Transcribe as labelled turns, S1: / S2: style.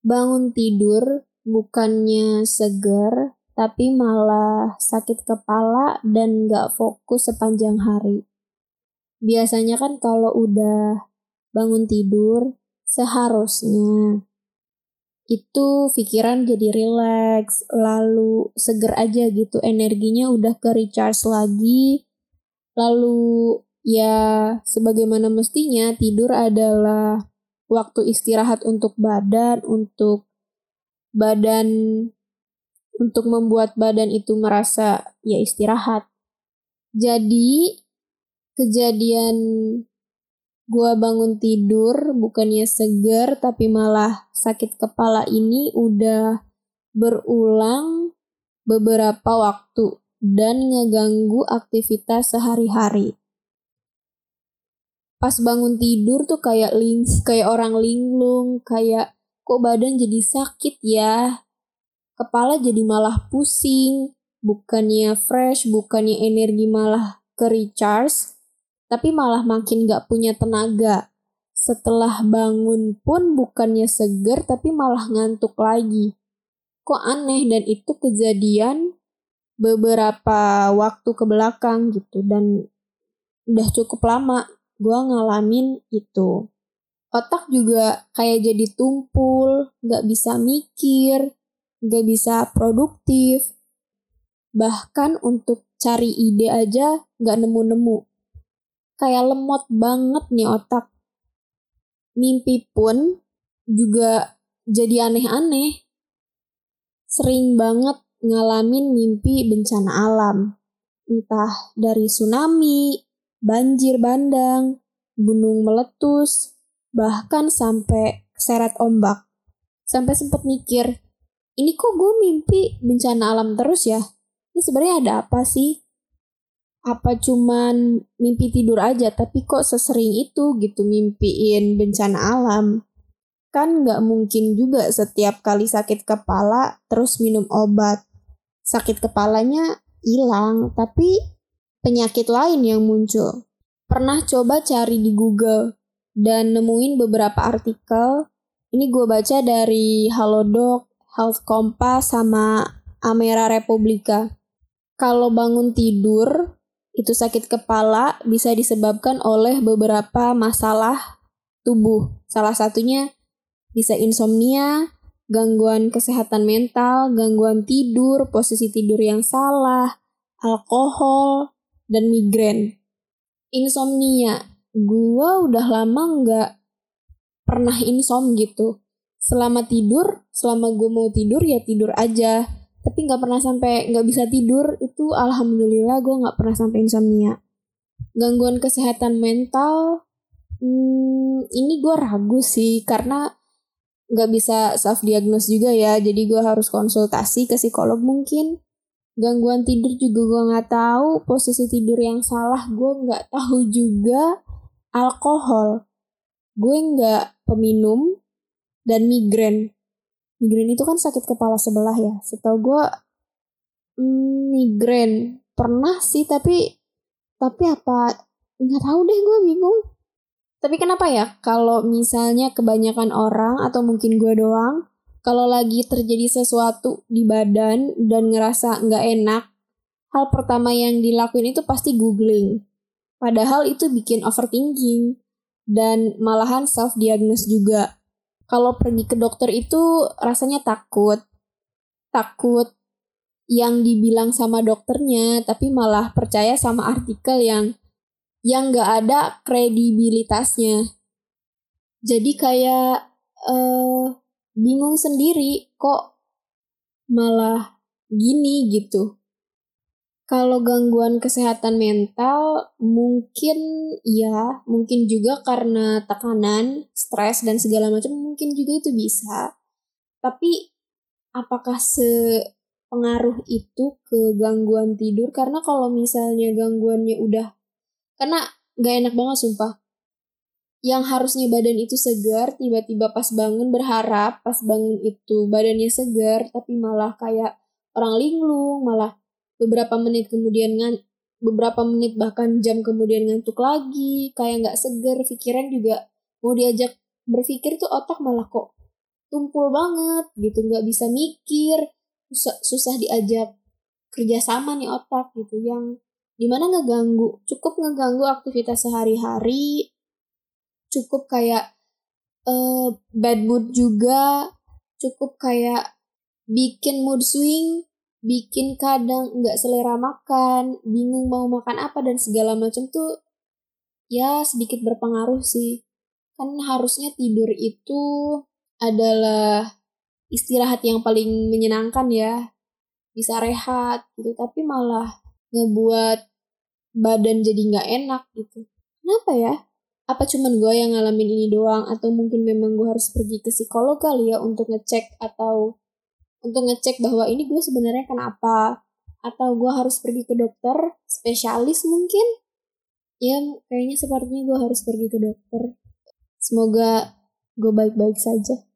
S1: bangun tidur bukannya seger, tapi malah sakit kepala dan gak fokus sepanjang hari. Biasanya kan kalau udah bangun tidur, seharusnya itu pikiran jadi relax, lalu seger aja gitu, energinya udah ke recharge lagi, lalu ya sebagaimana mestinya tidur adalah waktu istirahat untuk badan, untuk badan untuk membuat badan itu merasa ya istirahat. Jadi kejadian gua bangun tidur bukannya segar tapi malah sakit kepala ini udah berulang beberapa waktu dan ngeganggu aktivitas sehari-hari. Pas bangun tidur tuh kayak ling kayak orang linglung, kayak kok badan jadi sakit ya, kepala jadi malah pusing, bukannya fresh, bukannya energi malah ke recharge, tapi malah makin gak punya tenaga. Setelah bangun pun bukannya seger, tapi malah ngantuk lagi. Kok aneh dan itu kejadian beberapa waktu ke belakang gitu dan udah cukup lama gue ngalamin itu. Otak juga kayak jadi tumpul, gak bisa mikir, gak bisa produktif. Bahkan untuk cari ide aja gak nemu-nemu. Kayak lemot banget nih otak. Mimpi pun juga jadi aneh-aneh. Sering banget ngalamin mimpi bencana alam. Entah dari tsunami, banjir bandang, gunung meletus, bahkan sampai seret ombak. Sampai sempat mikir, ini kok gue mimpi bencana alam terus ya? Ini sebenarnya ada apa sih? Apa cuman mimpi tidur aja tapi kok sesering itu gitu mimpiin bencana alam? Kan nggak mungkin juga setiap kali sakit kepala terus minum obat. Sakit kepalanya hilang tapi penyakit lain yang muncul. Pernah coba cari di Google dan nemuin beberapa artikel. Ini gue baca dari Halodoc, Health Kompas sama Amera Republika. Kalau bangun tidur, itu sakit kepala bisa disebabkan oleh beberapa masalah tubuh. Salah satunya bisa insomnia, gangguan kesehatan mental, gangguan tidur, posisi tidur yang salah, alkohol, dan migrain. Insomnia, gue udah lama nggak pernah insom gitu. Selama tidur selama gue mau tidur ya tidur aja. Tapi nggak pernah sampai nggak bisa tidur. Itu alhamdulillah gue nggak pernah sampai insomnia. Gangguan kesehatan mental hmm, ini gue ragu sih. Karena nggak bisa self diagnose juga ya. Jadi gue harus konsultasi ke psikolog mungkin gangguan tidur juga gue nggak tahu posisi tidur yang salah gue nggak tahu juga alkohol gue nggak peminum dan migrain. Migrain itu kan sakit kepala sebelah ya. Setahu gue hmm, migrain pernah sih tapi tapi apa nggak tahu deh gue bingung. Tapi kenapa ya kalau misalnya kebanyakan orang atau mungkin gue doang kalau lagi terjadi sesuatu di badan dan ngerasa nggak enak, hal pertama yang dilakuin itu pasti googling. Padahal itu bikin overthinking dan malahan self diagnose juga kalau pergi ke dokter itu rasanya takut. Takut yang dibilang sama dokternya, tapi malah percaya sama artikel yang yang gak ada kredibilitasnya. Jadi kayak uh, bingung sendiri kok malah gini gitu. Kalau gangguan kesehatan mental mungkin ya, mungkin juga karena tekanan, stres dan segala macam mungkin juga itu bisa. Tapi apakah sepengaruh itu ke gangguan tidur? Karena kalau misalnya gangguannya udah karena gak enak banget sumpah. Yang harusnya badan itu segar, tiba-tiba pas bangun berharap pas bangun itu badannya segar, tapi malah kayak orang linglung, malah beberapa menit kemudian ngan beberapa menit bahkan jam kemudian ngantuk lagi kayak nggak seger pikiran juga mau diajak berpikir tuh otak malah kok tumpul banget gitu nggak bisa mikir susah, susah diajak kerjasama nih otak gitu yang di mana ngeganggu cukup ngeganggu aktivitas sehari-hari cukup kayak uh, bad mood juga cukup kayak bikin mood swing bikin kadang nggak selera makan bingung mau makan apa dan segala macam tuh ya sedikit berpengaruh sih. Kan harusnya tidur itu adalah istirahat yang paling menyenangkan ya bisa rehat gitu tapi malah ngebuat badan jadi nggak enak gitu. Kenapa ya apa cuman gue yang ngalamin ini doang? Atau mungkin memang gue harus pergi ke psikolog kali ya untuk ngecek atau untuk ngecek bahwa ini gue sebenarnya kenapa? Atau gue harus pergi ke dokter spesialis mungkin? Ya kayaknya sepertinya gue harus pergi ke dokter. Semoga gue baik-baik saja